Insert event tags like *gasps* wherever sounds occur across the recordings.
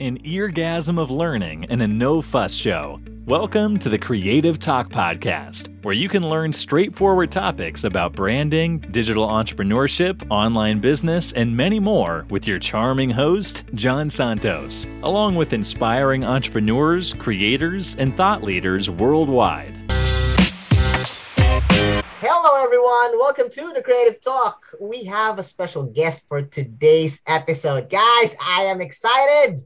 an eargasm of learning and a no fuss show. Welcome to the Creative Talk Podcast, where you can learn straightforward topics about branding, digital entrepreneurship, online business, and many more with your charming host, John Santos, along with inspiring entrepreneurs, creators, and thought leaders worldwide. Hello, everyone. Welcome to the Creative Talk. We have a special guest for today's episode. Guys, I am excited.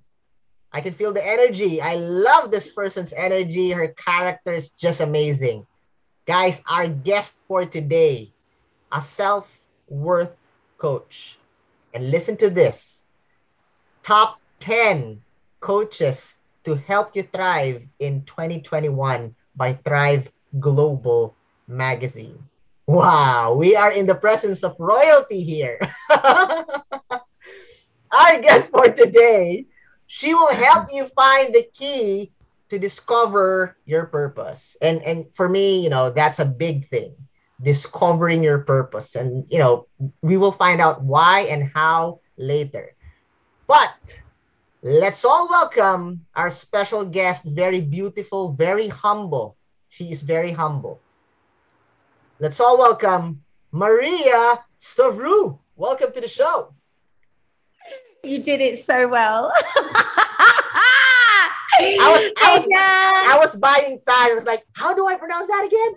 I can feel the energy. I love this person's energy. Her character is just amazing. Guys, our guest for today, a self worth coach. And listen to this top 10 coaches to help you thrive in 2021 by Thrive Global Magazine. Wow, we are in the presence of royalty here. *laughs* our guest for today she will help you find the key to discover your purpose. And and for me, you know, that's a big thing. Discovering your purpose. And you know, we will find out why and how later. But let's all welcome our special guest, very beautiful, very humble. She is very humble. Let's all welcome Maria Stavrou. Welcome to the show. You did it so well. *laughs* I was I was I was buying time. I was like, how do I pronounce that again?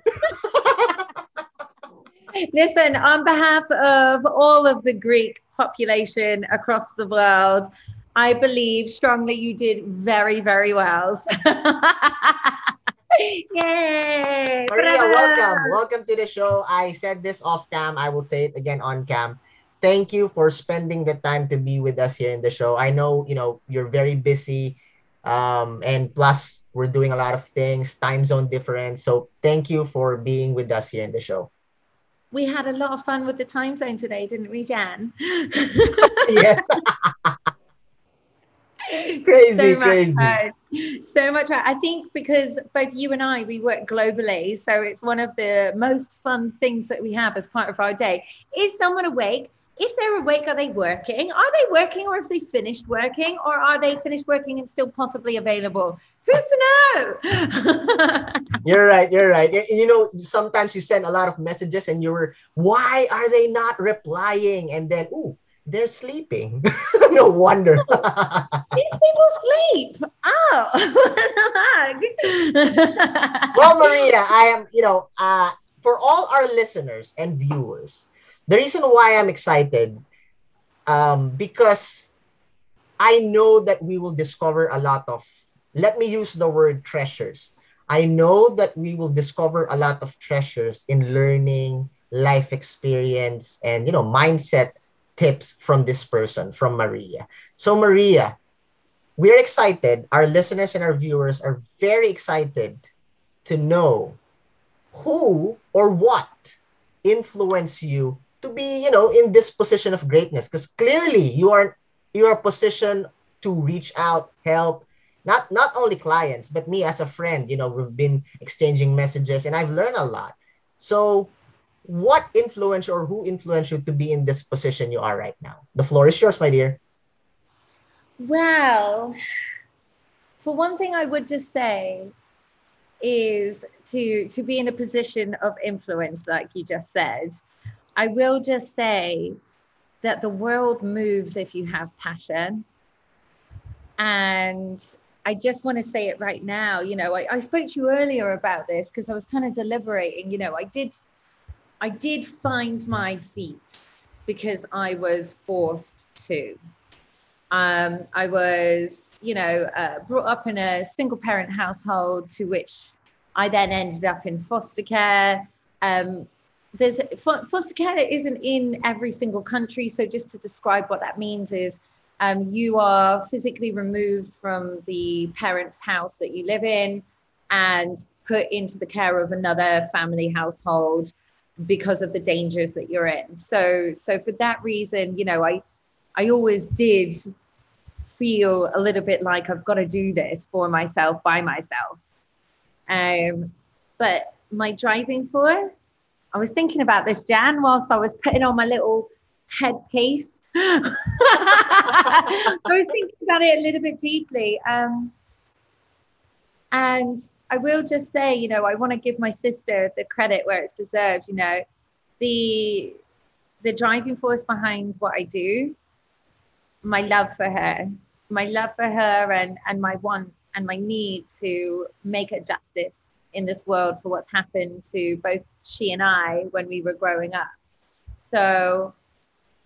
*laughs* Listen, on behalf of all of the Greek population across the world, I believe strongly you did very, very well. *laughs* Yay! Maria, welcome. Welcome to the show. I said this off cam. I will say it again on cam thank you for spending the time to be with us here in the show. I know, you know, you're very busy. Um, and plus we're doing a lot of things, time zone difference. So thank you for being with us here in the show. We had a lot of fun with the time zone today, didn't we, Jan? *laughs* yes. *laughs* crazy, so much crazy. Fun. So much. I think because both you and I, we work globally. So it's one of the most fun things that we have as part of our day. Is someone awake? If they're awake, are they working? Are they working or have they finished working? Or are they finished working and still possibly available? Who's to know? *laughs* you're right. You're right. You know, sometimes you send a lot of messages and you're, why are they not replying? And then, ooh, they're sleeping. *laughs* no wonder. *laughs* These people sleep. Oh, well, Maria, I am, you know, uh, for all our listeners and viewers, the reason why I'm excited, um, because I know that we will discover a lot of, let me use the word treasures. I know that we will discover a lot of treasures in learning, life experience, and, you know, mindset tips from this person, from Maria. So, Maria, we're excited. Our listeners and our viewers are very excited to know who or what influenced you to be, you know, in this position of greatness because clearly you are you are positioned to reach out, help not not only clients but me as a friend. You know, we've been exchanging messages and I've learned a lot. So, what influence or who influenced you to be in this position you are right now? The floor is yours, my dear. Well, for one thing, I would just say is to to be in a position of influence, like you just said. I will just say that the world moves if you have passion. And I just want to say it right now. You know, I, I spoke to you earlier about this because I was kind of deliberating. You know, I did I did find my feet because I was forced to. Um, I was, you know, uh, brought up in a single parent household to which I then ended up in foster care. Um, there's foster care isn't in every single country. So just to describe what that means is um, you are physically removed from the parent's house that you live in and put into the care of another family household because of the dangers that you're in. So so for that reason, you know, I I always did feel a little bit like I've got to do this for myself by myself. Um, but my driving force I was thinking about this, Jan, whilst I was putting on my little headpiece. *laughs* I was thinking about it a little bit deeply. Um, and I will just say, you know, I want to give my sister the credit where it's deserved. You know, the the driving force behind what I do, my love for her, my love for her, and and my want and my need to make a justice in this world for what's happened to both she and I when we were growing up. So,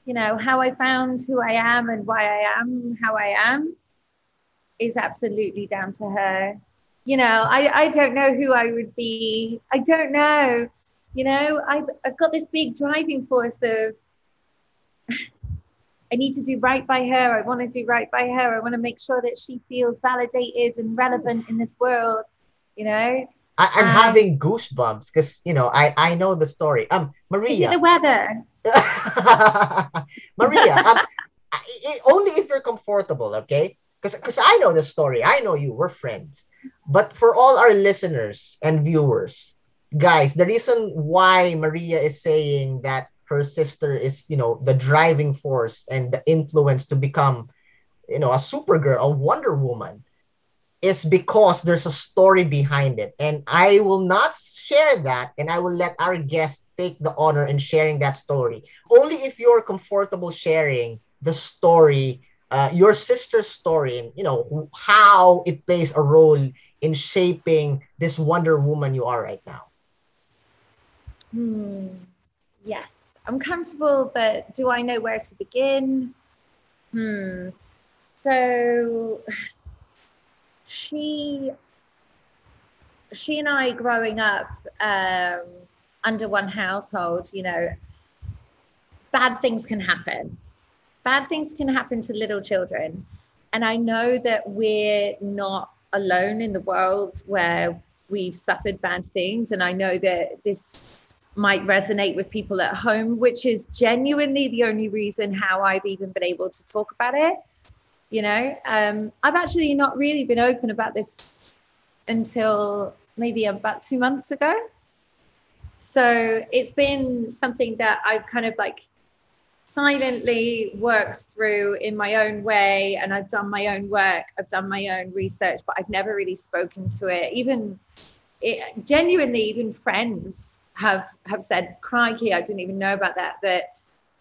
you know, how I found who I am and why I am how I am is absolutely down to her. You know, I, I don't know who I would be. I don't know. You know, I've, I've got this big driving force of *sighs* I need to do right by her. I want to do right by her. I want to make sure that she feels validated and relevant in this world. You know, I, am having goosebumps because you know I I know the story. Um, Maria. the weather. *laughs* Maria, um, I, only if you're comfortable, okay? Because because I know the story. I know you. We're friends. But for all our listeners and viewers, guys, the reason why Maria is saying that her sister is, you know, the driving force and the influence to become, you know, a Supergirl, a Wonder Woman, is because there's a story behind it. And I will not share that, and I will let our guest take the honor in sharing that story. Only if you're comfortable sharing the story, uh, your sister's story, and you know how it plays a role in shaping this Wonder Woman you are right now. Hmm. Yes, I'm comfortable, but do I know where to begin? Hmm. So she she and I growing up um, under one household, you know, bad things can happen. Bad things can happen to little children. And I know that we're not alone in the world where we've suffered bad things. And I know that this might resonate with people at home, which is genuinely the only reason how I've even been able to talk about it. You know, um, I've actually not really been open about this until maybe about two months ago. So it's been something that I've kind of like silently worked through in my own way and I've done my own work, I've done my own research, but I've never really spoken to it. Even it, genuinely, even friends have have said, crikey, I didn't even know about that. But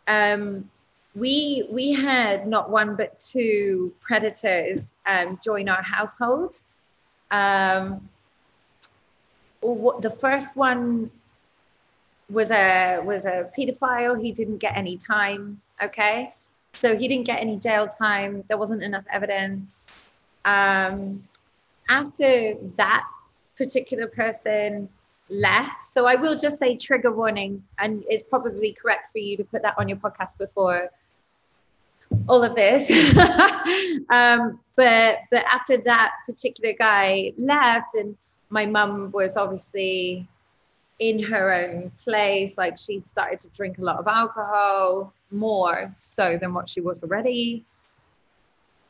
um, we we had not one but two predators um, join our household. Um, what, the first one was a was a pedophile. He didn't get any time. Okay, so he didn't get any jail time. There wasn't enough evidence. Um, after that particular person left, so I will just say trigger warning, and it's probably correct for you to put that on your podcast before all of this. *laughs* um, but but after that particular guy left, and my mum was obviously in her own place. Like she started to drink a lot of alcohol, more so than what she was already.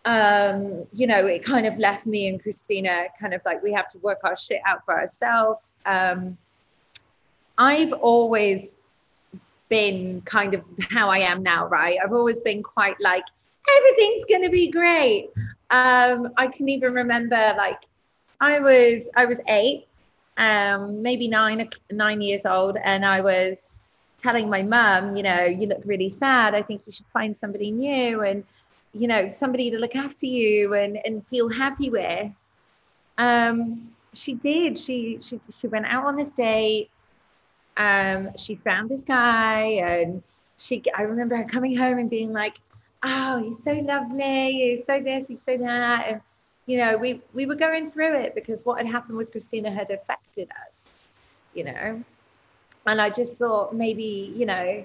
Um, you know, it kind of left me and Christina kind of like we have to work our shit out for ourselves. Um, I've always been kind of how I am now, right? I've always been quite like, everything's going to be great. Um, I can even remember like I was I was eight, um, maybe nine nine years old, and I was telling my mum, you know, you look really sad. I think you should find somebody new and you know somebody to look after you and and feel happy with. Um, she did. She she she went out on this date um, she found this guy and she I remember her coming home and being like, Oh, he's so lovely, he's so this, he's so that. And you know, we we were going through it because what had happened with Christina had affected us, you know. And I just thought maybe, you know,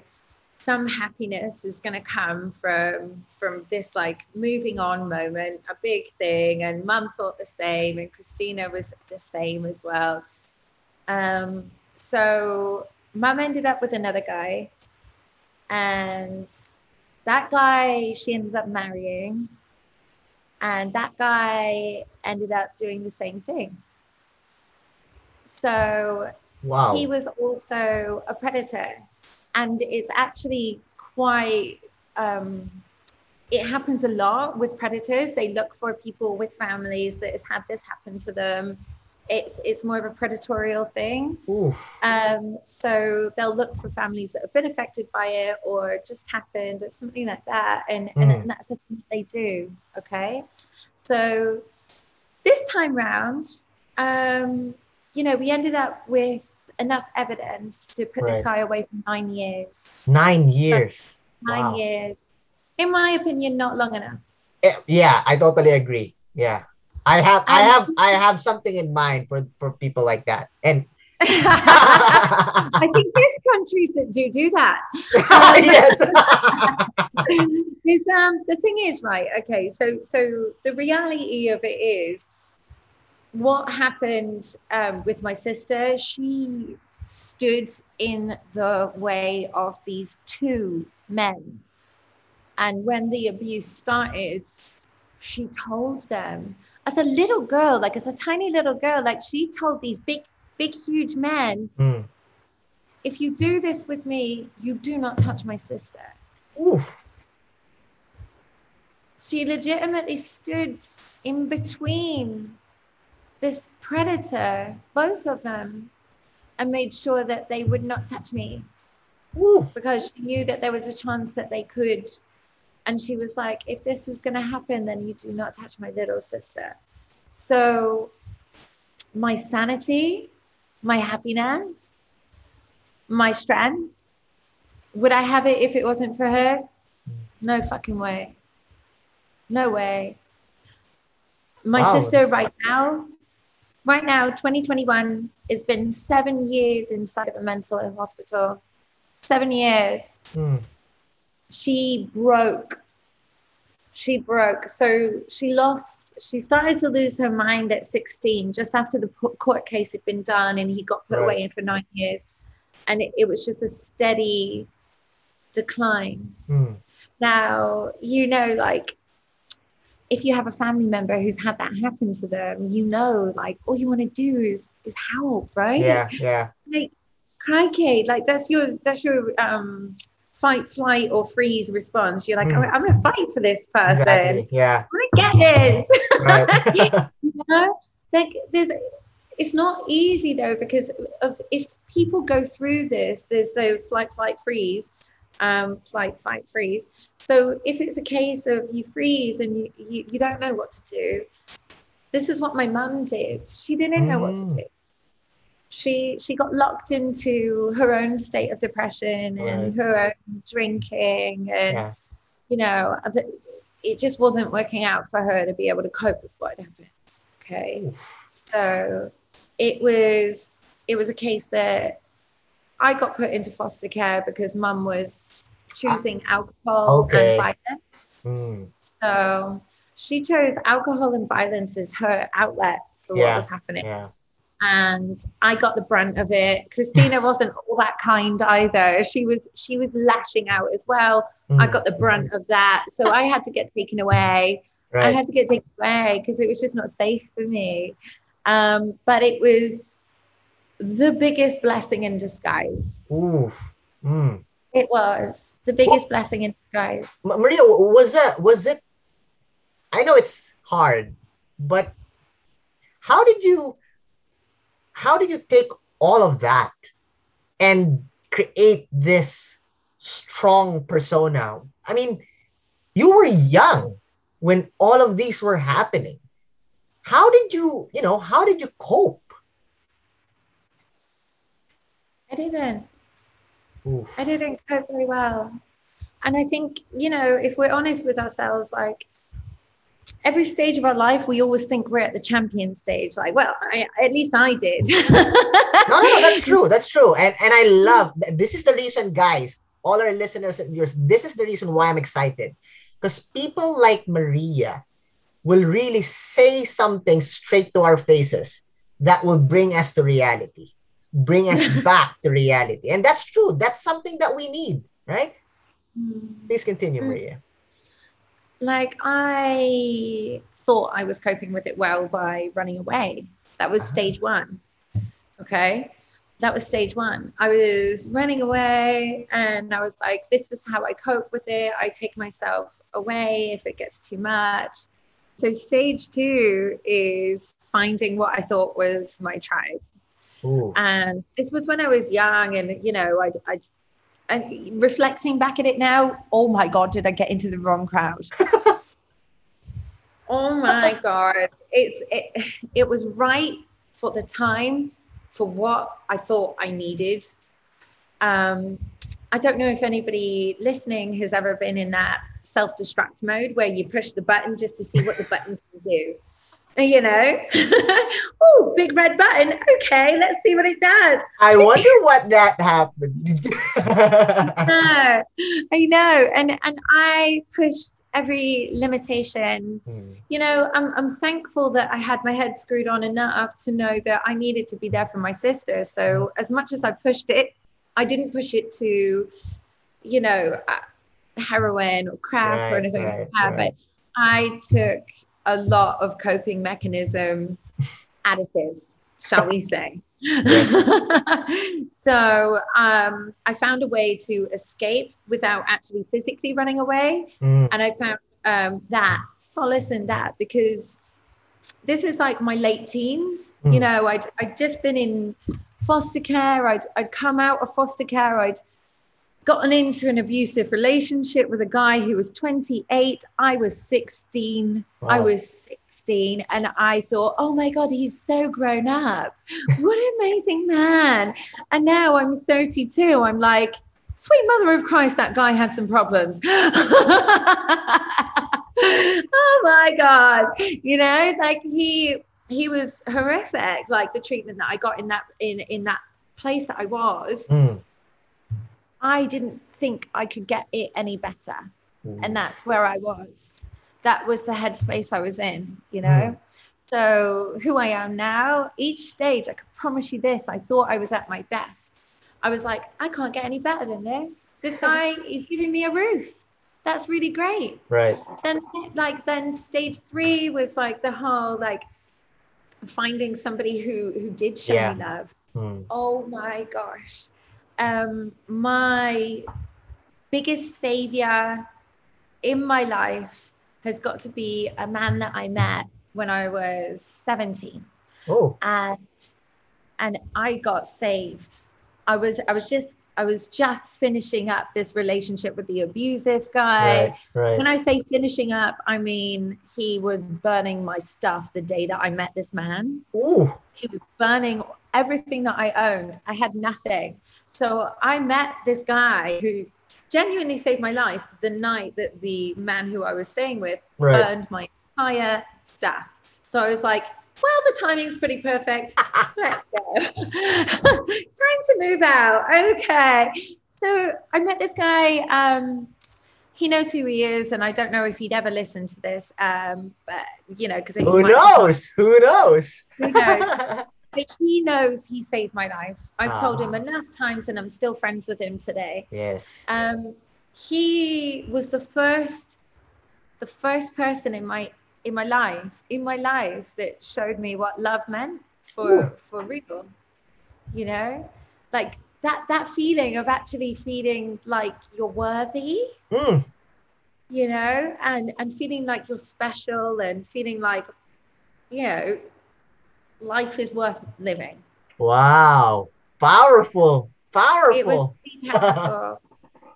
some happiness is going to come from from this like moving on moment a big thing and mum thought the same and christina was the same as well um so mom ended up with another guy and that guy she ended up marrying and that guy ended up doing the same thing so wow. he was also a predator and it's actually quite um, it happens a lot with predators. They look for people with families that has had this happen to them. It's it's more of a predatorial thing. Um, so they'll look for families that have been affected by it or just happened or something like that, and mm. and, and that's the thing they do. Okay, so this time round, um, you know, we ended up with enough evidence to put right. this guy away for nine years. Nine years. So, nine wow. years. In my opinion, not long enough. Eh, yeah, I totally agree. Yeah. I have I have I have something in mind for for people like that. And *laughs* *laughs* I think there's countries that do do that. *laughs* Um, yes. um, the thing is, right? Okay, so so the reality of it is, what happened um, with my sister? She stood in the way of these two men, and when the abuse started, she told them as a little girl, like as a tiny little girl, like she told these big big, huge men, mm. if you do this with me, you do not touch my sister. Oof. She legitimately stood in between this predator, both of them, and made sure that they would not touch me. Ooh. Because she knew that there was a chance that they could. And she was like, if this is going to happen, then you do not touch my little sister. So, my sanity my happiness, my strength. Would I have it if it wasn't for her? No fucking way. No way. My wow. sister, right now, right now, 2021, has been seven years inside of a mental hospital. Seven years. Mm. She broke she broke. So she lost, she started to lose her mind at 16, just after the court case had been done and he got put right. away for nine years. And it, it, was just a steady decline. Mm. Now, you know, like, if you have a family member who's had that happen to them, you know, like, all you want to do is is help, right? Yeah, yeah. Like, crikey, like that's your that's your um fight, flight, or freeze response. You're like, mm. I'm going to fight for this person. Exactly. Yeah. I get this. Right. *laughs* you *laughs* know, like there's. It's not easy though because of if people go through this, there's the flight, flight, freeze, um, flight, fight, freeze. So if it's a case of you freeze and you, you, you don't know what to do, this is what my mum did. She didn't know what to mm. do she she got locked into her own state of depression right. and her own drinking and you know it just wasn't working out for her to be able to cope with what happened okay Oof. so it was it was a case that i got put into foster care because mum was choosing ah. alcohol okay. and violence mm. so she chose alcohol and violence as her outlet for yeah. what was happening yeah and I got the brunt of it. Christina *laughs* wasn't all that kind either. She was she was lashing out as well. Mm. I got the brunt of that, so I had to get taken away. Right. I had to get taken away because it was just not safe for me. Um, but it was the biggest blessing in disguise. Oof. Mm. It was the biggest blessing in disguise. Maria, was that was it? I know it's hard, but how did you how did you take all of that and create this strong persona? I mean, you were young when all of these were happening. How did you, you know, how did you cope? I didn't. Oof. I didn't cope very well. And I think, you know, if we're honest with ourselves, like every stage of our life, we always think we're at the champion stage. Like, well, I, at least I did. *laughs* no, no, no, that's true. That's true. And and I love this is the reason, guys, all our listeners and viewers, this is the reason why I'm excited. Because people like Maria will really say something straight to our faces that will bring us to reality, bring us *laughs* back to reality. And that's true. That's something that we need, right? Mm. Please continue, mm. Maria like I thought I was coping with it well by running away. That was stage one. Okay. that was stage one. I was running away and I was like, this is how I cope with it. I take myself away if it gets too much. So stage two is finding what I thought was my tribe. Ooh. And this was when I was young and, you know, I, I, and reflecting back at it now, oh my God, did I get into the wrong crowd? *laughs* oh my God. It's, it, it was right for the time for what I thought I needed. Um, I don't know if anybody listening has ever been in that self destruct mode where you push the button just to see what the button can do. You know, *laughs* oh, big red button. Okay, let's see what it does. I wonder what that happened. *laughs* I know, and and I pushed every limitation. Mm. You know, I'm I'm thankful that I had my head screwed on enough to know that I needed to be there for my sister. So as much as I pushed it, I didn't push it to, you know, uh, heroin or crack or anything right, like that. right. But I took a lot of coping mechanism *laughs* additives, shall we say. *laughs* so um, I found a way to escape without actually physically running away. Mm. And I found um, that solace in that because this is like my late teens. You Mm. know, I'd, I'd just been in foster care, I'd, I'd come out of foster care, I'd gotten into an abusive relationship with a guy who was 28. I was 16. I was 16. And I thought, oh my God, he's so grown up. What an amazing man. And now I'm 32. I'm like, sweet mother of Christ, that guy had some problems. *laughs* oh my God. You know, like he he was horrific. Like the treatment that I got in that in in that place that I was. Mm. I didn't think I could get it any better. Mm. And that's where I was. That was the headspace I was in, you know? So, who I am now, each stage, I could promise you this, I thought I was at my best. I was like, I can't get any better than this. This *laughs* guy is giving me a roof. That's really great. Right. Then, like, then stage three was like the whole, like, finding somebody who who did show Yeah. me love Mm. oh my gosh um my biggest savior in my life has got to be a man that i met when i was 17 Oh. and and i got saved i was i was just i was just finishing up this relationship with the abusive guy Right. Right. when i say finishing up i mean he was burning my stuff the day that i met this man Ooh. he was burning everything that I owned. I had nothing. So I met this guy who genuinely saved my life the night that the man who I was staying with Right. burned my entire stuff. So I was like, well, the timing's pretty perfect. *laughs* Let's go. *laughs* Time to move out. Okay. So I met this guy. Um, he knows who he is, and I don't know if he'd ever listen to this. Um, but you know, because Who knows? Who knows? Who knows? *laughs* but he knows he saved my life. I've told him Ah. enough times, and I'm still friends with him today. yes. Um, he was the first, the first person in my in my life, in my life, that showed me what love meant for Ooh. for real. You know, like that that feeling of actually feeling like you're worthy Mm. you know and and feeling like you're special and feeling like you know life is worth living Wow. Powerful. it was powerful.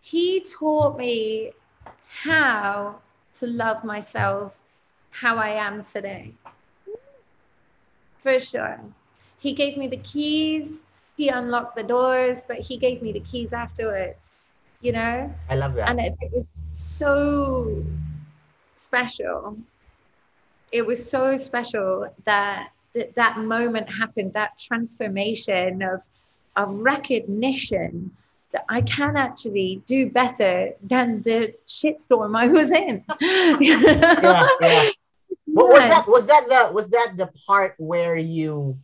he taught me how to love myself how i am today. For sure. He gave me the keys. He unlocked the doors but he gave me the keys afterwards you know? I love that. and it, it was so special. It was so special that that, that moment happened that transformation of of recognition that i can actually do better than the shitstorm i was in. *laughs* Yeah, yeah. What was that? Was that the was that the part where you,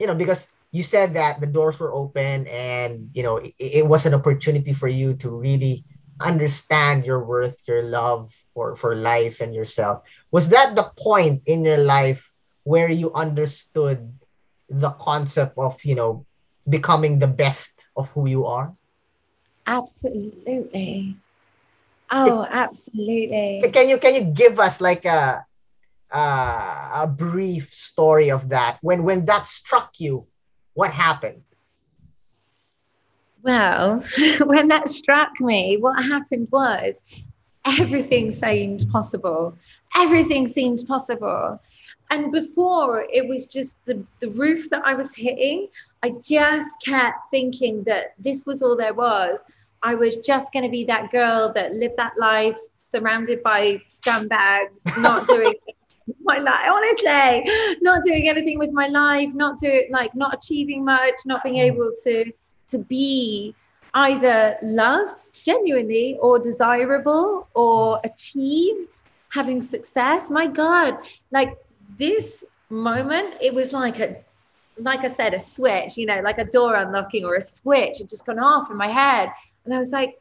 you know, because you said that the doors were open and you know it, it was an opportunity for you to really understand your worth, your love for for life and yourself. Was that the point in your life where you understood the concept of you know becoming the best of who you are? Absolutely. Oh, absolutely. Can you can you give us like a uh, a brief story of that when when that struck you? What happened? Well, *laughs* when that struck me, what happened was everything seemed possible. Everything seemed possible. And before it was just the, the roof that I was hitting, I just kept thinking that this was all there was. I was just going to be that girl that lived that life surrounded by scumbags, not *laughs* doing my life, honestly, not doing anything with my life, not doing like not achieving much, not being mm. able to to be either loved genuinely or desirable or achieved having success my god like this moment it was like a like i said a switch you know like a door unlocking or a switch had just gone off in my head and i was like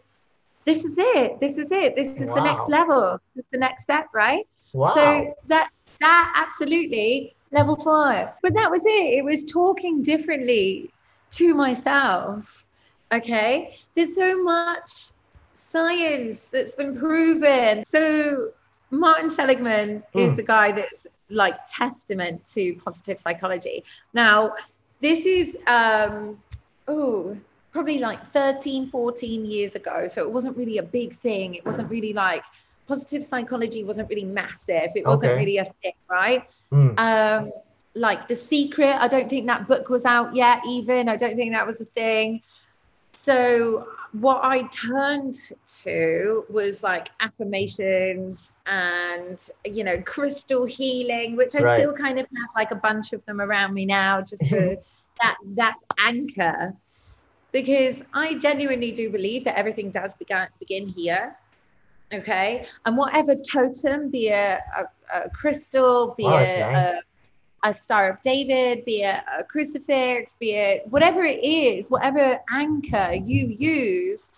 this is it this is it this is wow. the next level this is the next step right wow. so that that absolutely level five. but that was it it was talking differently to myself. Okay. There's so much science that's been proven. So Martin Seligman mm. is hmm. the guy that's like testament to positive psychology. Now, this is um oh probably like 13 14 years ago so it wasn't really a big thing it wasn't really like positive psychology wasn't really massive it wasn't okay. really a thing right mm. um like The Secret. I don't think that book was out yet, even. I don't think that was a thing. So, what I turned to was like affirmations and, you know, crystal healing, which I right. still kind of have like a bunch of them around me now, just for *laughs* that that anchor. Because I genuinely do believe that everything does begin begin here okay and whatever totem be it a, a crystal be oh, it nice. a a Star of David, be it a crucifix, be it whatever it is, whatever anchor you use,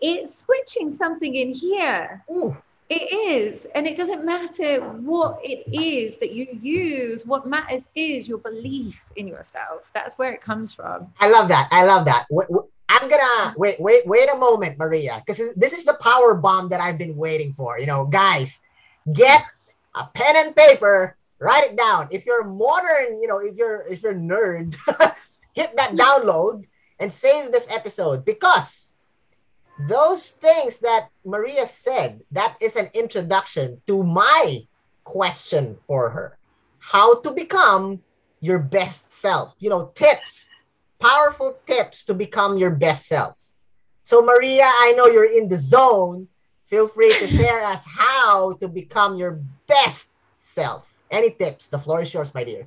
it's switching something in here. Ooh. It is. And it doesn't matter what it is that you use. What matters is your belief in yourself. That's where it comes from. I love that. I love that. I'm gonna hmm. wait, wait, wait a moment, Maria, because this is the power bomb that I've been waiting for. You know, guys, get a pen and paper write it down. If you're modern, you know, if you're if you're nerd, *laughs* hit that download and save this episode because those things that Maria said, that is an introduction to my question for her. How to become your best self. You know, tips, powerful tips to become your best self. So Maria, I know you're in the zone. Feel free to *coughs* share us how to become your best self. Any tips? The floor is yours, my dear.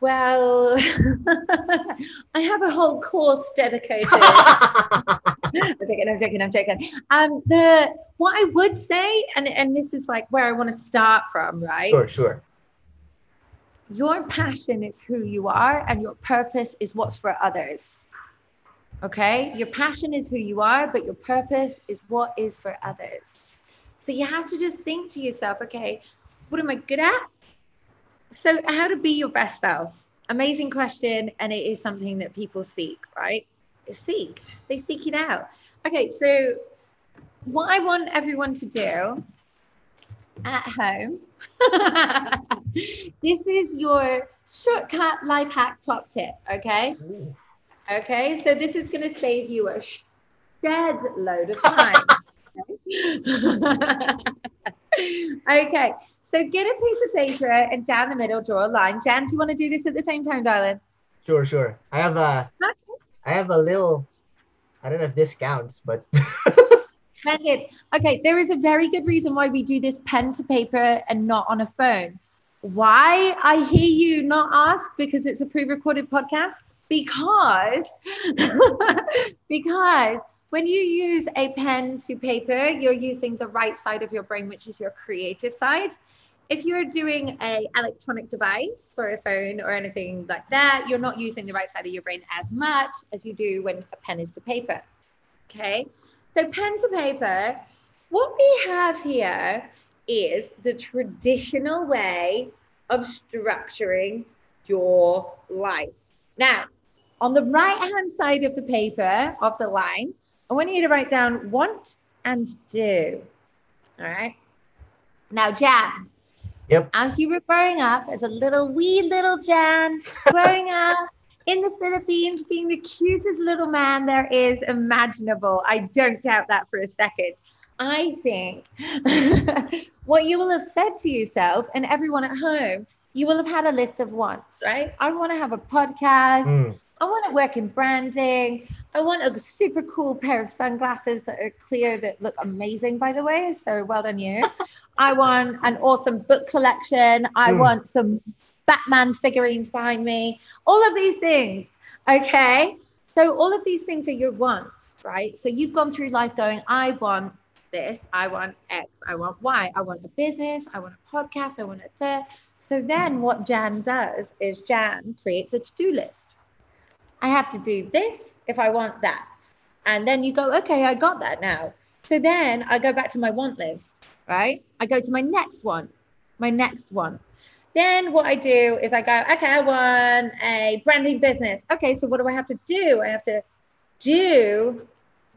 Well, *laughs* I have a whole course dedicated. *laughs* I'm joking, I'm joking, I'm joking. Um, the what I would say, and and this is like where I want to start from, right? Sure, sure. Your passion is who you are, and your purpose is what's for others. Okay, your passion is who you are, but your purpose is what is for others. So you have to just think to yourself, okay, what am I good at? So, how to be your best self? Amazing question. And it is something that people seek, right? Seek. They seek it out. Okay. So, what I want everyone to do at home, *laughs* this is your shortcut life hack top tip. Okay. Ooh. Okay. So, this is going to save you a shed load of time. *laughs* okay. So get a piece of paper and down the middle, draw a line. Jan, do you want to do this at the same time, darling? Sure, sure. I have a, okay. I have a little, I don't know if this counts, but. *laughs* Okay, there is a very good reason why we do this pen to paper and not on a phone. Why I hear you not ask because it's a pre-recorded podcast because *laughs* because when you use a pen to paper, you're using the right side of your brain, which is your creative side if you're doing a electronic device or a phone or anything like that, you're not using the right side of your brain as much as you do when a pen is to paper. Okay, so pen to paper, what we have here is the traditional way of structuring your life. Now, On the right hand side of the paper of the line, I want you to write down want and do. All right. Now, Jan. Yep. As you were growing up as a little wee little Jan, growing up in the Philippines, being the cutest little man there is imaginable. I don't doubt that for a second. I think *laughs* what you will have said to yourself and everyone at home, you will have had a list of wants, right? I want to have a podcast. Mm. I want to work in branding. I want a super cool pair of sunglasses that are clear that look amazing, by the way. So well done you. *laughs* I want an awesome book collection. I Mm. want some Batman figurines behind me. All of these things. Okay. So all of these things are your wants, right? So you've gone through life going, I want this, I want X, I want Y, I want a business, I want a podcast, I want a third. So then what Jan does is Jan creates a to-do list. I have to do this if I want that. And then you go, okay, I got that now. So then I go back to my want list, right? I go to my next one, my next one. Then what I do is I go, okay, I want a branding business. Okay, so what do I have to do? I have to do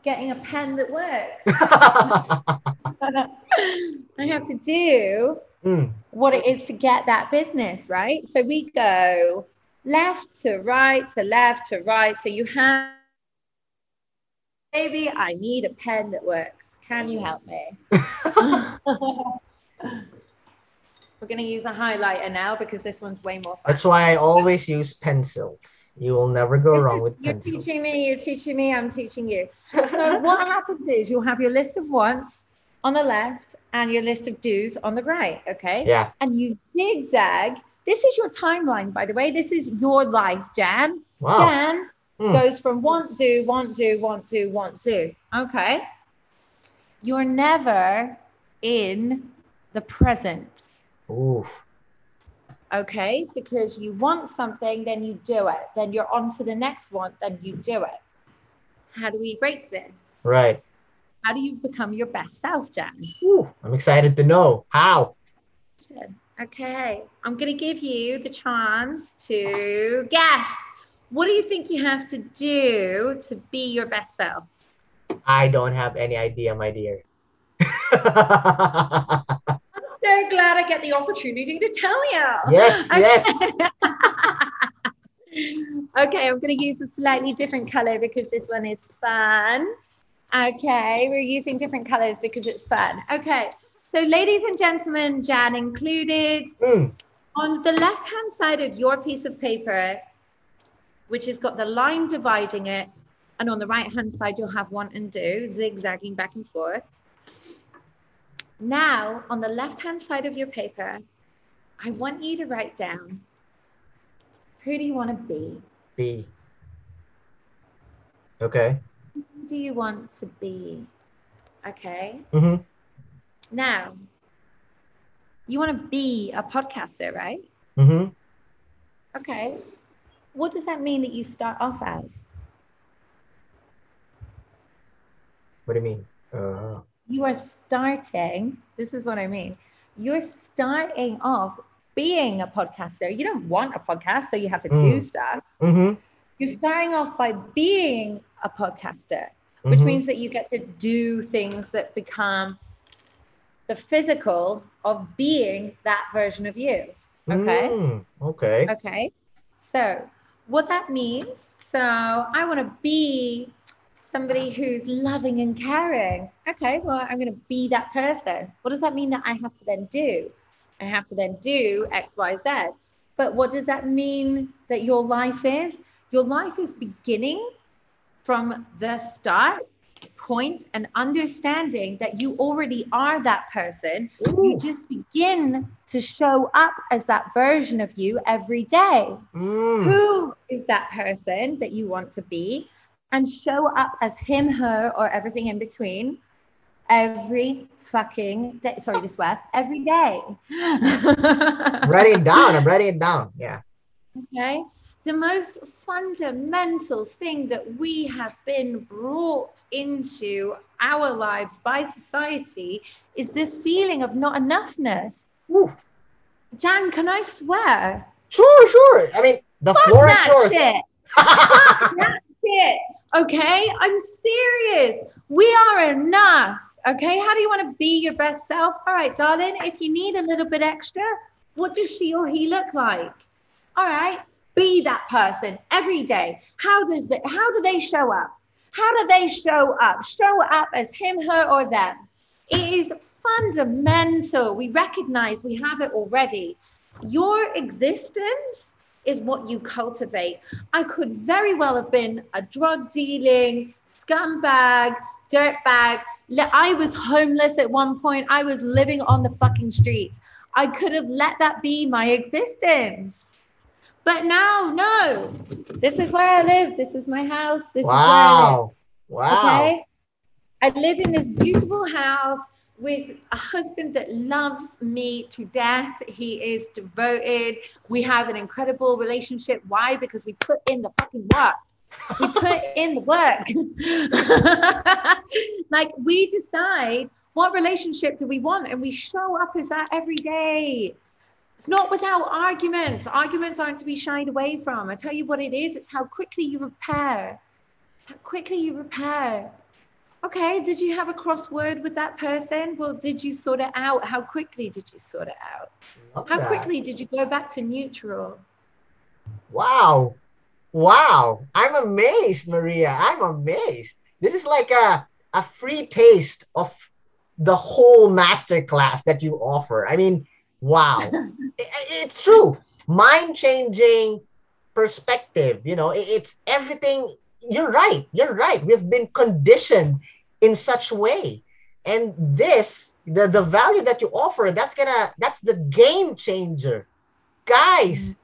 getting a pen that works. *laughs* *laughs* I have to do Mm. what it is to get that business, right? So we go left to right to left to right. So you have, baby, I need a pen that works. Can you help me? *laughs* We're going to use a highlighter now because this one's way more fun. That's why I always use pencils. You will never go This wrong is- with you're pencils. teaching me, you're teaching me, I'm teaching you. So what *laughs* happens is you'll have your list of wants on the left and your list of do's on the right, okay? Yeah. And you zigzag. This is your timeline, by the way. This is your life, Jan. Wow. Jan Hmm. goes from want, do, want, do, want, do, want, do. Okay. You're never in the present. Ooh. okay? Because you want something, then you do it. Then you're on to the next one, then you do it. How do we break this? Right. How do you become your best self, Jan? Ooh. I'm excited to know how. Okay, I'm going to give you the chance to guess. What do you think you have to do to be your best self? I don't have any idea, my dear. *laughs* Glad I get the opportunity to tell you. yes, Okay. *laughs* yes. *laughs* okay, I'm going to use a slightly different color because this one is fun. Okay, we're using different colors because it's fun. Okay, so ladies and gentlemen, Jan included, Mm. on the left hand side of your piece of paper, which has got the line dividing it, and on the right hand side, you'll have one and do, zigzagging back and forth. Now, on the left hand side of your paper, I want you to write down who do you want to be? Be. Okay. Who do you want to be? Okay. Mm-hmm. Now, you want to be a podcaster, right? Mm-hmm. Okay. What does that mean that you start off as? What do you mean? Uh, You are starting, this is what I mean. You're starting off being a podcaster. You don't want a podcast, so you have to do Mm. stuff. mm-hmm. You're starting off by being a podcaster, which Mhm. means that you get to do things that become the physical of being that version of you. Okay. Mm, okay. Okay. So, what that means, so I want to be somebody who's loving and caring. Okay, well, I'm going to be that person. What does that mean that I have to then do? I have to then do X, Y, Z. But what does that mean that your life is? Your life is beginning from the start point and understanding that you already are that person you just begin to show up as that version of you every day. Mm. Who is that person that you want to be? And show up as him, her, or everything in between every fucking day. Sorry to swear, every day. *laughs* Writing it down. I'm writing it down. Yeah. Okay. The most fundamental thing that we have been brought into our lives by society is this feeling of not enoughness. Ooh. Jan, can I swear? Sure, sure. I mean, the Fuck floor is that yours. shit. *laughs* That's it. Okay, I'm serious. We are enough. Okay, how do you want to be your best self? All right, darling, if you need a little bit extra, what does she or he look like? All right, be that person every day. How does that how do they show up? How do they show up? Show up as him, her, or them. It is fundamental. We recognize we have it already. Your existence is what you cultivate. I could very well have been a drug dealing, scumbag, dirtbag. I was homeless at one point. I was living on the fucking streets. I could have let that be my existence. But now, no. This is where I live. This is my house. This wow. is where I live. Wow. Okay. I live in this beautiful house with a husband that loves me to death. He is devoted. We have an incredible relationship. Why? Because we put in the fucking work. We put *laughs* in the work. *laughs* like we decide what relationship do we want and we show up as that every day. It's not without arguments. Arguments aren't to be shied away from. I tell you what it is, it's how quickly you repair. How quickly you repair okay, did you have a crossword with that person? Well, did you sort it out? How quickly did you sort it out? Love How that. quickly did you go back to neutral? Wow. Wow. I'm amazed, Maria. I'm amazed. This is like a, a free taste of the whole master class that you offer. I mean, wow. *laughs* it, it's true. Mind changing perspective. You know, it, it's everything you're right. You're right. We've been conditioned in such way. And this, the, the value that you offer, that's gonna that's the game changer. Guys,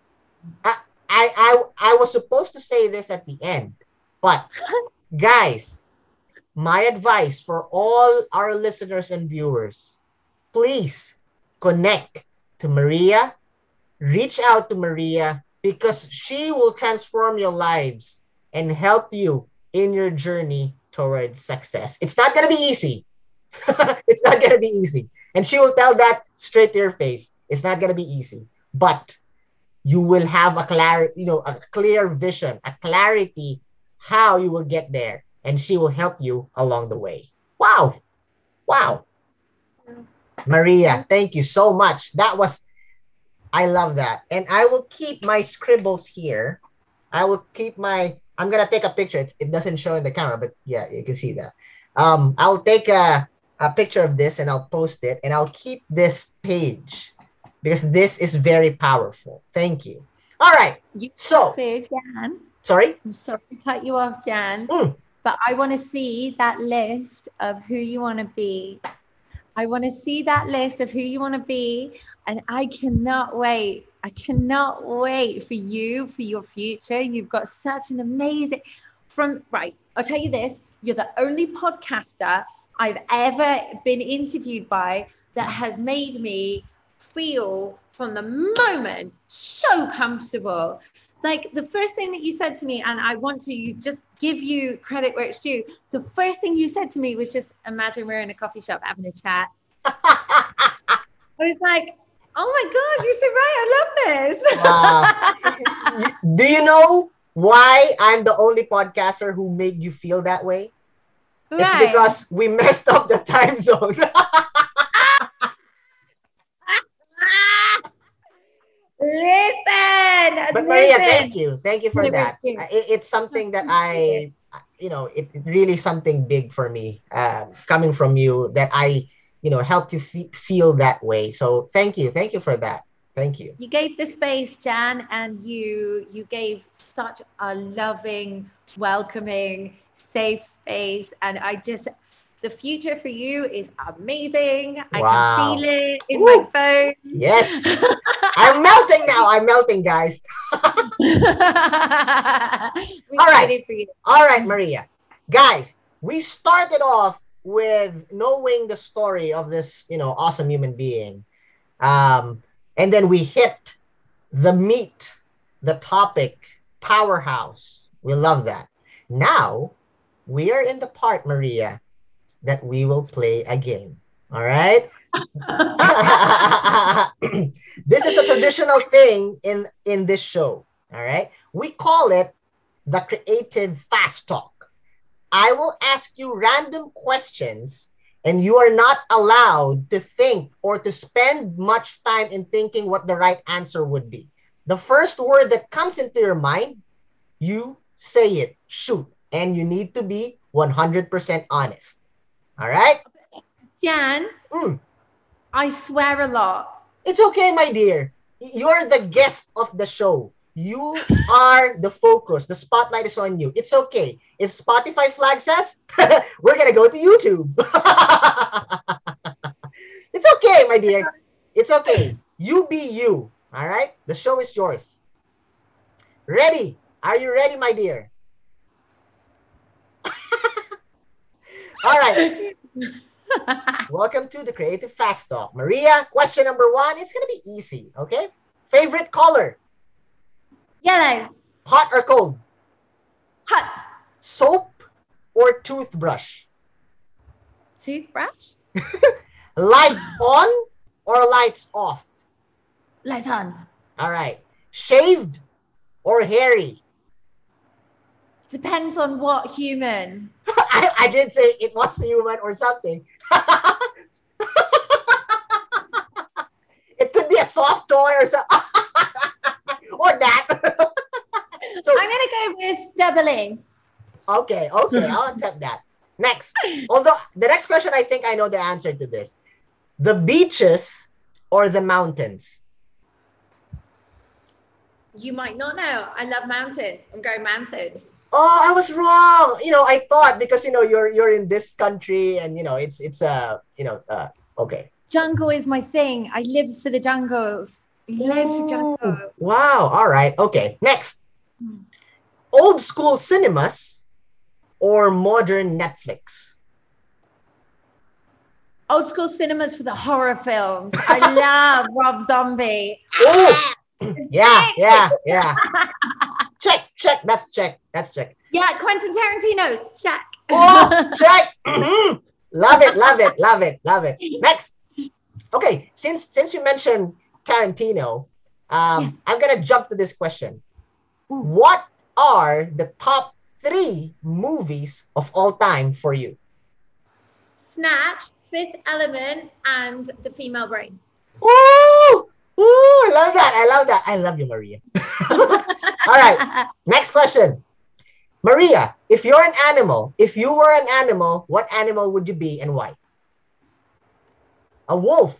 mm-hmm. I, I I I was supposed to say this at the end, but *laughs* guys, my advice for all our listeners and viewers, please connect to Maria, reach out to Maria because she will transform your lives and help you in your journey towards success. It's not going to be easy. *laughs* it's not going to be easy. And she will tell that straight to your face. It's not going to be easy. But you will have a clear, you know, a clear vision, a clarity how you will get there and she will help you along the way. Wow. Wow. Maria, thank you so much. That was I love that. And I will keep my scribbles here. I will keep my I'm gonna take a picture. It, it doesn't show in the camera, but yeah, you can see that. Um, I'll take a, a picture of this and I'll post it and I'll keep this page because this is very powerful. Thank you. All right. You so, Jan. Sorry? I'm sorry to cut you off, Jan. Mm. But I want to see that list of who you want to be. I want to see that list of who you want to be. And I cannot wait I cannot wait for you, for your future. You've got such an amazing, from, right, I'll tell you this you're the only podcaster I've ever been interviewed by that has made me feel from the moment so comfortable. Like the first thing that you said to me, and I want to just give you credit where it's due. The first thing you said to me was just imagine we're in a coffee shop having a chat. *laughs* I was like, Oh my God, you're so right. I love this. *laughs* Do you know why I'm the only podcaster who made you feel that way? Right. It's because we messed up the time zone. *laughs* listen. But Maria, thank you. Thank you for that. It, it's something that I, you. know, it, it really something big for me um, coming from you that I you know help you feel that way. So thank you. Thank you for that. Thank you. You gave the space jan and you you gave such a loving welcoming safe space. And i just the future for you is amazing. I can feel it in Ooh. my phone yes. *laughs* I'm melting now. I'm melting guys. *laughs* *laughs* All right. all right maria. Guys we started off with knowing the story of this, you know, awesome human being. Um, and then we hit the meat, the topic, powerhouse. We love that. Now we are in the part, Maria, that we will play a game. All right. *laughs* this is a traditional thing in in this show. All right. We call it the Creative Fast Talk. I will ask you random questions, and you are not allowed to think or to spend much time in thinking what the right answer would be. The first word that comes into your mind, you say it, shoot, and you need to be 100% honest. All right? Jan, Mm. I swear a lot. It's okay, my dear. You're the guest of the show. You are the focus. The spotlight is on you. It's okay. If Spotify flags us, *laughs* we're gonna go to YouTube. *laughs* it's okay, my dear. It's okay. You be you. All right. The show is yours. Ready? Are you ready, my dear? All right. *laughs* Welcome to the Creative Fast Talk. Maria, question number one. It's going to be easy, okay? Favorite color? Yellow. Hot or cold? Hot. Soap or toothbrush? Toothbrush. *laughs* Lights on or lights off? Lights on. All right. Shaved or hairy? Depends on what human. *laughs* I, I did say it was a human or something. *laughs* it could be a soft toy or something. *laughs* or that. so I'm gonna go with stubbling. Okay, okay, I'll accept that. Next, although the next question, I think I know the answer to this: the beaches or the mountains. You might not know. I love mountains. I'm going mountains. Oh, I was wrong. You know, I thought because you know you're you're in this country and you know it's it's uh you know uh okay. Jungle is my thing. I live for the jungles. I live for jungle. Wow. All right. Okay. Next, old school cinemas or modern Netflix. Old school cinemas for the horror films. I *laughs* love Rob Zombie. Oh, yeah, yeah, yeah. *laughs* check. That's check. That's check. Yeah, Quentin Tarantino. Check. Oh, check. Mhm. love it, love it, love it, love it. Next. Okay, since since you mentioned Tarantino, um, Yes. I'm gonna jump to this question. Ooh. What are the top three movies of all time for you? Snatch, Fifth Element, and The Female Brain. Woo! Woo! I love that. I love that. I love you, Maria. *laughs* all right. Next question. Maria, if you're an animal, if you were an animal, what animal would you be and why? A wolf.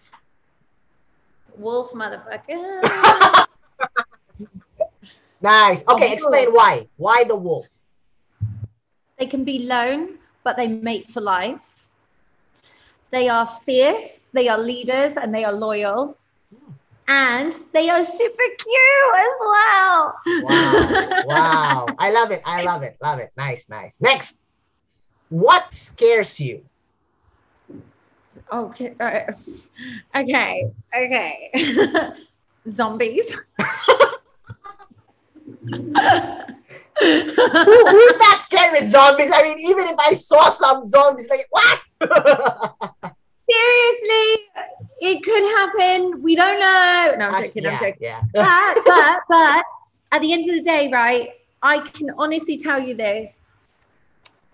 Wolf, motherfucker. *laughs* Nice. Okay, explain why. Why the wolf? They can be lone, but they mate for life. They are fierce, they are leaders, and they are loyal. Hmm. And they are super cute as well. Wow. *laughs* wow. I love it. I love it. Love it. Nice, nice. Next. What scares you? Okay. uh, Okay. Okay. *laughs* Zombies. *laughs* Who, who's not scared with zombies? I mean, even if I saw some zombies, like, what? Seriously, it could happen. We don't know. No, I'm joking. yeah, I'm joking. yeah. But, but, but at the end of the day, right, I can honestly tell you this.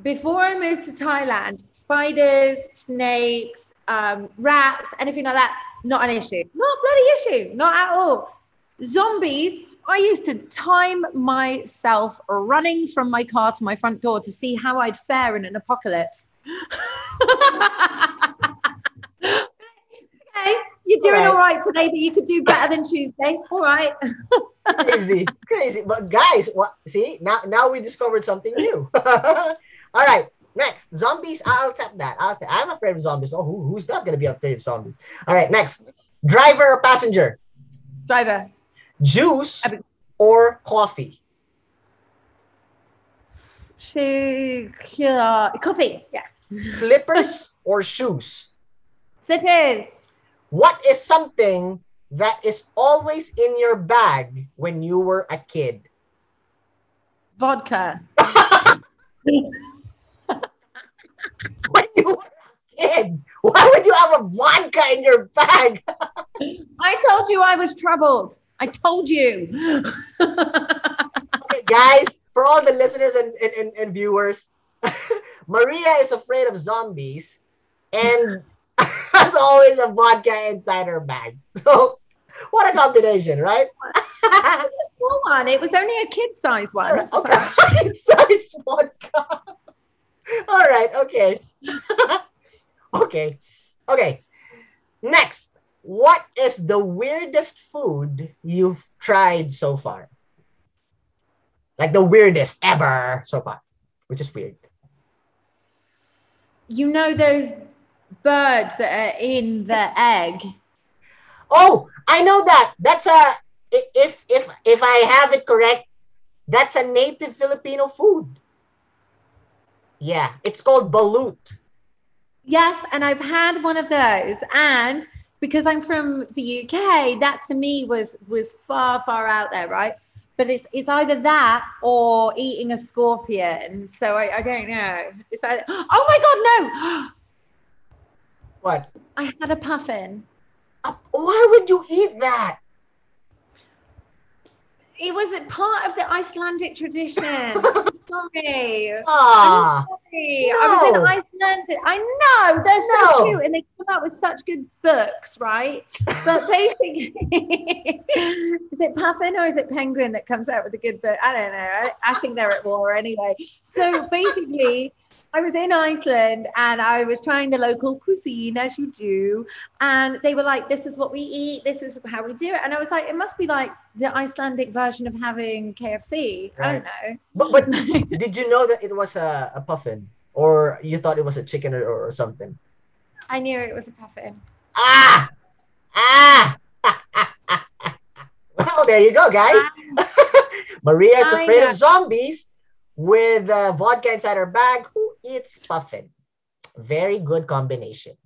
Before I moved to Thailand, spiders, snakes, um, rats, anything like that, not an issue. Not a bloody issue. Not at all. Zombies, I used to time myself running from my car to my front door to see how I'd fare in an apocalypse. *laughs* okay, you're doing Alright. all right today, but you could do better than Tuesday. All right. crazy, *laughs* crazy. But guys, what? See, now now we discovered something new. *laughs* All right, next zombies. I'll accept that. I'll say I'm afraid of zombies. Oh, who, who's not gonna be afraid of zombies? All right, next. Driver or passenger? Driver, Juice be- or coffee? She, uh, coffee, yeah. Slippers *laughs* or shoes? Slippers, What is something that is always in your bag when you were a kid? vodka. *laughs* When you were a kid, why would you have a vodka in your bag? *laughs* I told you I was troubled. I told you. Okay, guys, for all the listeners and, and, and, and viewers, *laughs* Maria is afraid of zombies and has always a vodka inside her bag. So what a combination, right? It was a small one. It was only a kid-sized one. okay. *laughs* kid Size vodka. All right. Okay. *laughs* okay. Okay. Next, what is the weirdest food you've tried so far? Like the weirdest ever so far, which is weird. You know those birds that are in the egg. Oh, I know that. That's a if if if I have it correct, that's a native Filipino food. Yeah, it's called balut. Yes, and I've had one of those, and because I'm from the UK, that to me was was far far out there, right? But it's it's either that or eating a scorpion. So I, I don't know. It's like, *gasps* oh my god, no! What? I had a puffin. Uh, Why would you eat that? It was a part of the Icelandic tradition. *laughs* Sorry. Ah, I'm sorry. I was in. Iceland. I know they're No. so cute and they come out with such good books, right? But *laughs* basically, *laughs* is it Puffin or is it Penguin that comes out with a good book? I don't know. I, I think they're at war anyway. So basically, I was in Iceland and I was trying the local cuisine as you do. And they were like, this is what we eat, this is how we do it. And I was like, it must be like the Icelandic version of having KFC. I don't know. but but *laughs* did you know that it was a, a puffin, or you thought it was a chicken or, or something? I knew it was a puffin. Ah, ah. *laughs* well, there you go, guys. *laughs* Maria is afraid of zombies with uh, vodka inside her bag. Who eats puffin? Very good combination.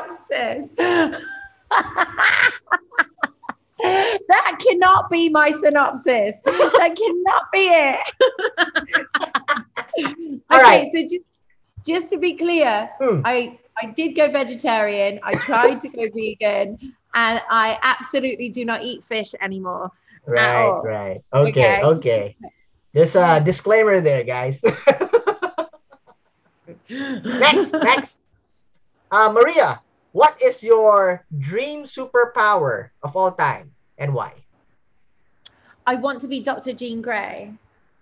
Synopsis. *laughs* that cannot be my synopsis. That cannot be it. All *laughs* okay, right. so just, just to be clear, Hmm. I I did go vegetarian. I tried to go vegan, and I absolutely do not eat fish anymore. Right, right. Okay, Okay. okay. There's a disclaimer there, guys. *laughs* next, *laughs* next. Uh, Maria, what is your dream superpower of all time and why? I want to be Dr. Jean Grey.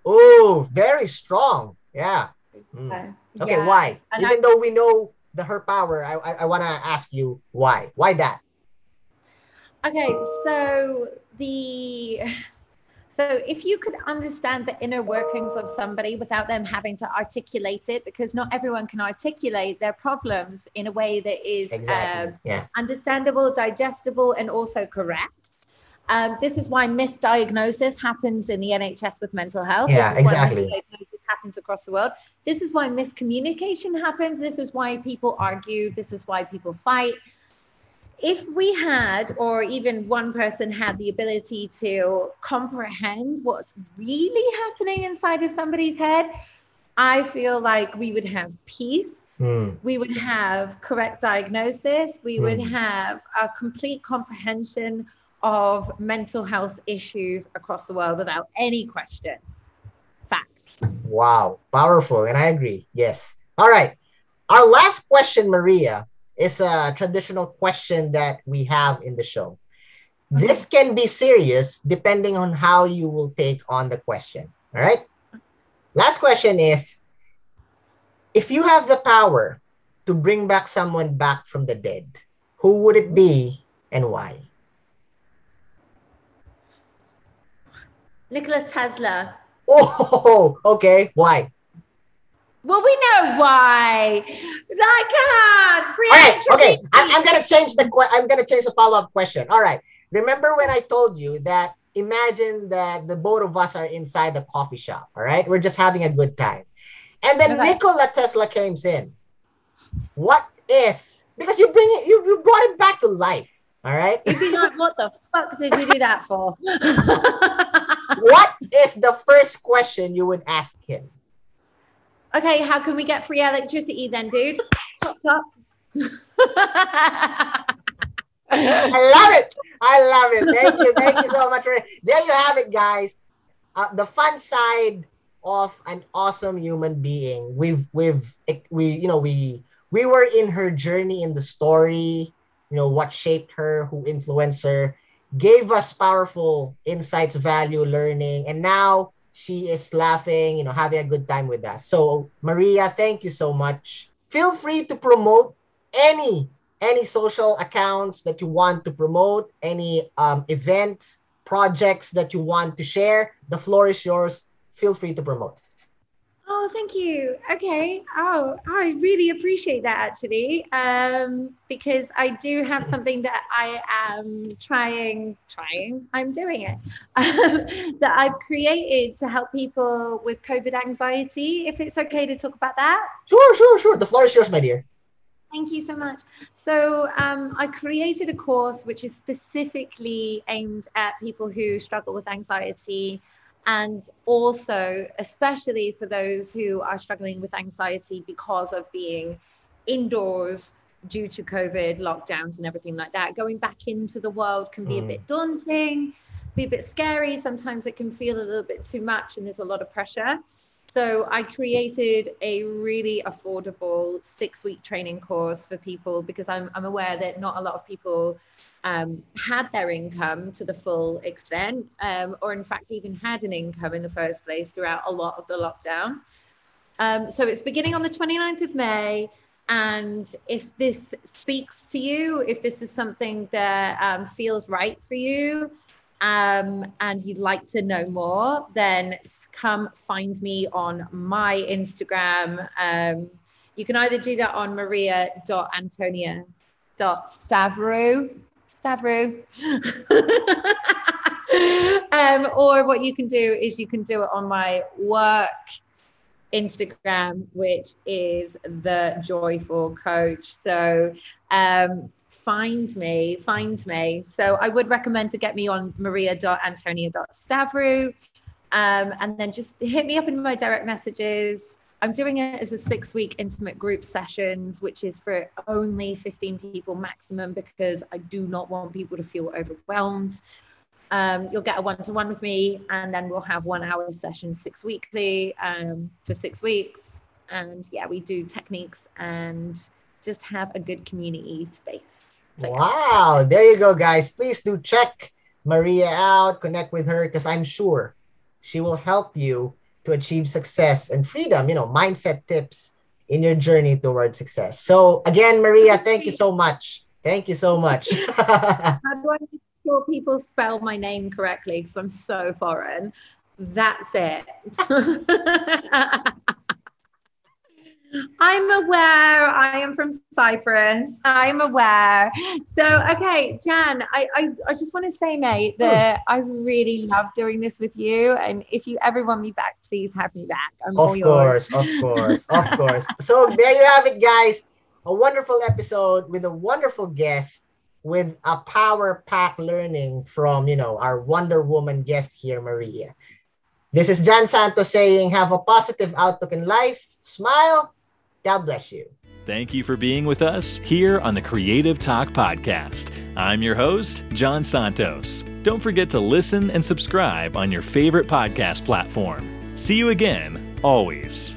Oh, very strong. Yeah. Uh, Okay, yeah. why? And Even though we know the her power, I I, I want to ask you why. Why that? Okay, so the so if you could understand the inner workings of somebody without them having to articulate it, because not everyone can articulate their problems in a way that is Exactly. um, yeah. understandable, digestible, and also correct. Um, this is why misdiagnosis happens in the NHS with mental health. Yeah, exactly. Misdiagnosis happens across the world. This is why miscommunication happens. This is why people argue. This is why people fight. If we had, or even one person had the ability to comprehend what's really happening inside of somebody's head, I feel like we would have peace Hmm. we would have correct diagnosis we would Mm. have a complete comprehension of mental health issues across the world without any question fact Wow, powerful, and I agree. Yes. All right. Our last question, Maria, is a traditional question that we have in the show. This can be serious depending on how you will take on the question. All right. Last question is if you have the power to bring back someone back from the dead, who would it be and why? Nikola Tesla. Oh, *laughs* okay. Why? Well, we know why. I can't. Free All right, okay. I'm, I'm gonna change the que- I'm gonna change the follow up question. All right. Remember when I told you that imagine that the both of us are inside the coffee shop. All right, we're just having a good time, and then Okay. Nikola Tesla came in. What is because you bring it you, you brought it back to life. All right. You'd be like, what the fuck did you do that for? *laughs* what is the first question you would ask him? Okay, how can we get free electricity then, dude? Chop, chop. *laughs* I love it. I love it. Thank you. Thank you so much. There you have it, guys. Uh, the fun side of an awesome human being. We've we've we you know we we were in her journey in the story. You know what shaped her, who influenced her, gave us powerful insights, value, learning, and now she is laughing. You know, having a good time with us. So Maria, thank you so much. Feel free to promote any any social accounts that you want to promote, any um, events, projects that you want to share. The floor is yours. Feel free to promote. Oh, thank you. Okay. Oh, I really appreciate that actually, um, because I do have something that I am trying, trying, I'm doing it, um, *laughs* that I've created to help people with COVID anxiety. If it's okay to talk about that. Sure, sure, sure. The floor is yours, my dear. Thank you so much. So, um, I created a course which is specifically aimed at people who struggle with anxiety and also, especially for those who are struggling with anxiety because of being indoors due to COVID lockdowns and everything like that. Going back into the world can be mm. a bit daunting, be a bit scary. Sometimes it can feel a little bit too much, and there's a lot of pressure. So I created a really affordable six week training course for people because I'm, I'm aware that not a lot of people um, had their income to the full extent, um, or in fact, even had an income in the first place throughout a lot of the lockdown. Um, so it's beginning on the 29th of May. And if this speaks to you, if this is something that um, feels right for you, um, and you'd like to know more, then come find me on my Instagram. Um, you can either do that on maria.antonia.stavrou, Stavrou. *laughs* um, or what you can do is you can do it on my work Instagram, which is the joyful coach. So um, find me, find me. So I would recommend to get me on maria.antonia.stavrou. Um, and then just hit me up in my direct messages. I'm doing it as a six week intimate group sessions, which is for only 15 people maximum because I do not want people to feel overwhelmed. Um, you'll get a one to one with me, and then we'll have one hour sessions six weekly um, for six weeks. And yeah, we do techniques and just have a good community space. So, wow, yeah. there you go, guys. Please do check Maria out, connect with her, because I'm sure she will help you to achieve success and freedom, you know, mindset tips in your journey towards success. So again, Maria, thank you so much. Thank you so much. *laughs* How do I make sure people spell my name correctly? Because I'm so foreign. That's it. *laughs* I'm aware. I am from Cyprus. I'm aware. So, okay, Jan, I, I, I just want to say, mate, oh. that I really love doing this with you. And if you ever want me back, please have me back. I'm of course, of course, of *laughs* course. So there you have it, guys. A wonderful episode with a wonderful guest with a power pack learning from, you know, our Wonder Woman guest here, Maria. This is Jan Santos saying, have a positive outlook in life, smile, God bless you. Thank you for being with us here on the Creative Talk Podcast. I'm your host, John Santos. Don't forget to listen and subscribe on your favorite podcast platform. See you again, always.